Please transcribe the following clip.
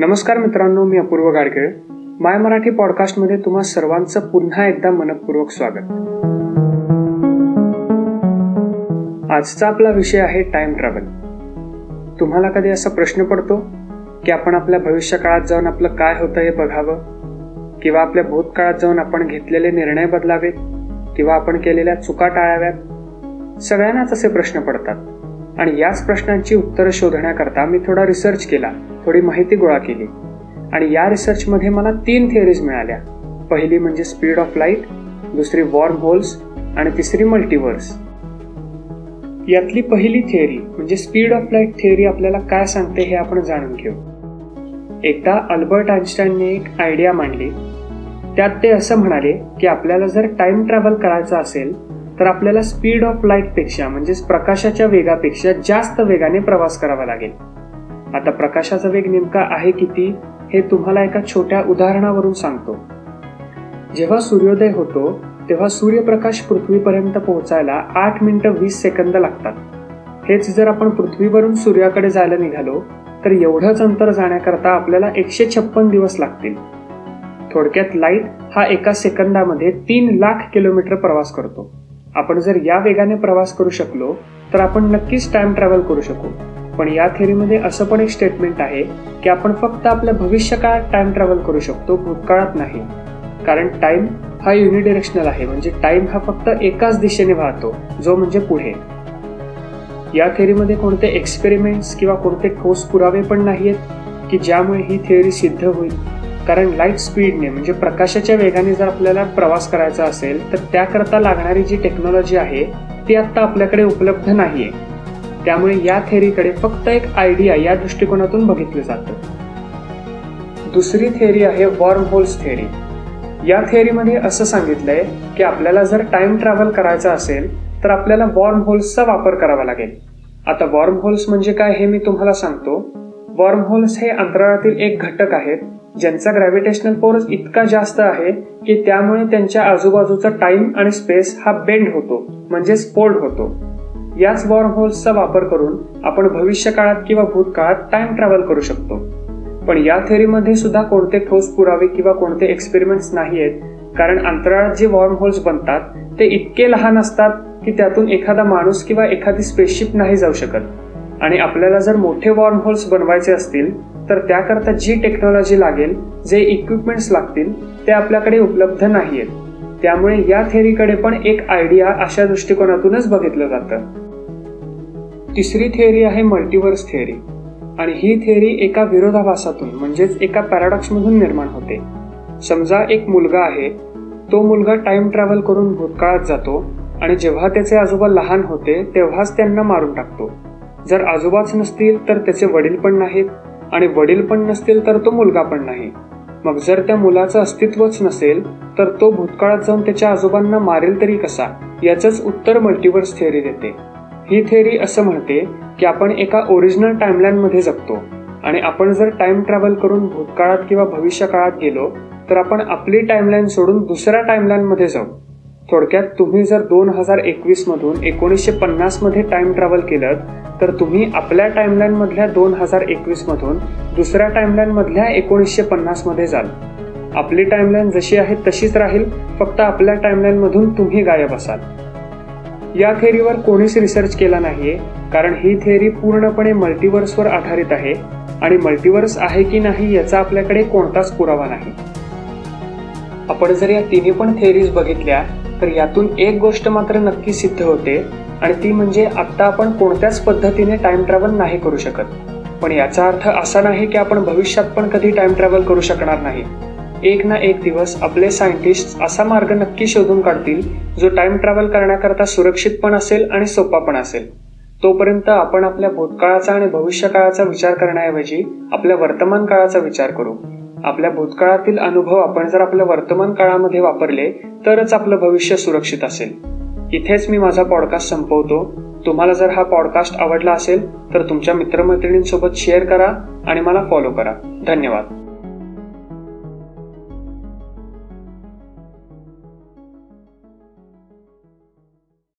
नमस्कार मित्रांनो मी अपूर्व गाडगेळ. माय मराठी पॉडकास्टमध्ये तुम्हा सर्वांचं पुन्हा एकदा मनपूर्वक स्वागत. आजचा आपला विषय आहे टाइम ट्रॅव्हल तुम्हाला कधी असा प्रश्न पडतो की आपण आपल्या भविष्य काळात जाऊन आपलं काय होतं हे बघावं? किंवा आपल्या भूतकाळात जाऊन आपण घेतलेले निर्णय बदलावेत? किंवा आपण केलेल्या चुका टाळाव्यात? सगळ्यांनाच असे प्रश्न पडतात. आणि याच प्रश्नांची उत्तरं शोधण्याकरता मी थोडा रिसर्च केला. थोडी माहिती गोळा केली. आणि या रिसर्चमध्ये मला तीन थिअरीज मिळाल्या. पहिली म्हणजे स्पीड ऑफ लाइट दुसरी वॉर्म होल्स आणि तिसरी मल्टिवर्स यातली पहिली थिअरी म्हणजे स्पीड ऑफ लाइट थिअरी आपल्याला काय सांगते हे आपण जाणून घेऊ. एकदा अल्बर्ट आइन्स्टाईनने एक आयडिया मांडली. त्यात ते असं म्हणाले की आपल्याला जर टाइम ट्रॅव्हल करायचा असेल तर आपल्याला स्पीड ऑफ लाईटपेक्षा म्हणजेच प्रकाशाच्या वेगापेक्षा जास्त वेगाने प्रवास करावा लागेल. आता प्रकाशाचा वेग नेमका आहे किती हे तुम्हाला एका छोट्या उदाहरणावरून सांगतो. जेव्हा सूर्योदय होतो तेव्हा सूर्यप्रकाश पृथ्वीपर्यंत पोहोचायला आठ मिनिटं वीस सेकंद लागतात. हेच जर आपण पृथ्वीवरून सूर्याकडे जायला निघालो तर एवढंच अंतर जाण्याकरता आपल्याला एकशे छप्पन दिवस लागतील. थोडक्यात लाइट हा एका सेकंदामध्ये तीन लाख किलोमीटर प्रवास करतो. आपण जर या वेगाने प्रवास करू शकलो तर आपण नक्कीच टाइम ट्रॅव्हल करू शकू. पण या थेरीमध्ये असं पण एक स्टेटमेंट आहे की आपण फक्त आपल्या भविष्य काळात टाइम ट्रॅव्हल करू शकतो भूतकाळात नाही. कारण टाइम हा युनिडिरेक्शनल आहे. म्हणजे टाइम हा फक्त एकाच दिशेने वाहतो जो म्हणजे पुढे. या थेरीमध्ये कोणते एक्सपेरिमेंट्स किंवा कोणते ठोस पुरावे पण नाहीयेत की ज्यामुळे ही थेअरी सिद्ध होईल. कारण लाइट स्पीडने म्हणजे प्रकाशाच्या वेगाने जर आपल्याला प्रवास करायचा असेल तर त्याकरता लागणारी जी टेक्नॉलॉजी आहे ती आत्ता आपल्याकडे उपलब्ध नाहीये. त्यामुळे या थेअरीकडे फक्त एक आयडिया या दृष्टिकोनातून बघितलं जातं. दुसरी थेअरी आहे वॉर्म होल्स थेअरी या थेअरीमध्ये असं सांगितलंय की आपल्याला जर टाइम ट्रॅव्हल करायचा असेल तर आपल्याला वॉर्म होल्सचा वापर करावा लागेल. आता वॉर्म होल्स म्हणजे काय हे मी तुम्हाला सांगतो. वॉर्म होल्स हे अंतराळातील एक घटक आहेत ज्यांचा ग्रॅव्हिटेशनल फोर्स इतका जास्त आहे की त्यामुळे त्यांच्या आजूबाजूचा टाइम आणि स्पेस हा बेंड होतो म्हणजेच फोल्ड होतो. याच वॉर्महोल्सचा वापर करून आपण भविष्यकाळात किंवा भूतकाळात टाइम ट्रॅव्हल करू शकतो. पण या थेअरीमध्ये सुद्धा कोणते ठोस पुरावे किंवा कोणते एक्सपेरिमेंट्स नाही आहेत कारण अंतराळात जे वॉर्म होल्स बनतात ते इतके लहान असतात की त्यातून एखादा माणूस किंवा एखादी स्पेसशिप नाही जाऊ शकत. आणि आपल्याला जर मोठे वॉर्म होल्स बनवायचे असतील तर त्याकरता जी टेक्नॉलॉजी लागेल जे इक्विपमेंट्स लागतील ते आपल्याकडे उपलब्ध नाही आहेत त्यामुळे या थेअरीकडे पण एक आयडिया अशा दृष्टिकोनातूनच बघितलं जातं. तिसरी थेअरी आहे मल्टिवर्स थेअरी आणि ही थेअरी एका विरोधाभासातून म्हणजेच एका पॅराडॉक्समधून निर्माण होते. समजा एक मुलगा आहे तो मुलगा टाइम ट्रॅव्हल करून भूतकाळात जातो आणि जेव्हा त्याचे आजोबा लहान होते तेव्हाच त्यांना मारून टाकतो. जर आजोबाच नसतील तर त्याचे वडील पण नाहीत. आणि वडील पण नसतील तर तो मुलगा पण नाही. मग जर त्या मुलाचं अस्तित्वच नसेल तर तो भूतकाळात जाऊन त्याच्या आजोबांना मारेल तरी कसा? याचंच उत्तर मल्टिवर्स थिअरी देते. ही थेअरी असं म्हणते की आपण एका ओरिजिनल टाईमलाईनमध्ये जगतो आणि आपण जर टाइम ट्रॅव्हल करून भूतकाळात किंवा भविष्यकाळात गेलो तर आपण आपली टाईमलाईन सोडून दुसऱ्या टाईमलाईनमध्ये जाऊ. थोडक्यात तुम्ही जर दोन हजार एकवीसमधून एकोणीसशे पन्नासमध्ये टाईम ट्रॅव्हल केलं तर तुम्ही आपल्या टाईमलाईनमधल्या दोन हजार एकवीसमधून दुसऱ्या टाईमलाईनमधल्या एकोणीसशे पन्नासमध्ये जाल. आपली टाईमलाईन जशी आहे तशीच राहील फक्त आपल्या टाईमलाईनमधून तुम्ही गायब असाल. या थेअरीवर कोणीच रिसर्च केला नाहीये कारण ही थेअरी पूर्णपणे मल्टिवर्सवर आधारित आहे आणि मल्टिवर्स आहे की नाही याचा आपल्याकडे कोणताच पुरावा नाही. आपण जर या तिन्ही पण थेअरीज बघितल्या तर यातून एक गोष्ट मात्र नक्की सिद्ध होते आणि ती म्हणजे आत्ता आपण कोणत्याच पद्धतीने टाइम ट्रॅव्हल नाही करू शकत. पण याचा अर्थ असा नाही की आपण भविष्यात पण कधी टाइम ट्रॅव्हल करू शकणार नाही. एक ना एक दिवस आपले सायंटिस्ट असा मार्ग नक्की शोधून काढतील जो टाइम ट्रॅव्हल करण्याकरता सुरक्षित पण असेल आणि सोपा पण असेल. तोपर्यंत आपण आपल्या भूतकाळाचा आणि भविष्य काळाचा विचार करण्याऐवजी आपल्या वर्तमान काळाचा विचार करू. आपल्या भूतकाळातील अनुभव आपण जर आपल्या वर्तमान काळामध्ये वापरले तरच आपलं भविष्य सुरक्षित असेल. इथेच मी माझा पॉडकास्ट संपवतो. तुम्हाला जर हा पॉडकास्ट आवडला असेल तर तुमच्या मित्रमैत्रिणींसोबत शेअर करा आणि मला फॉलो करा. धन्यवाद.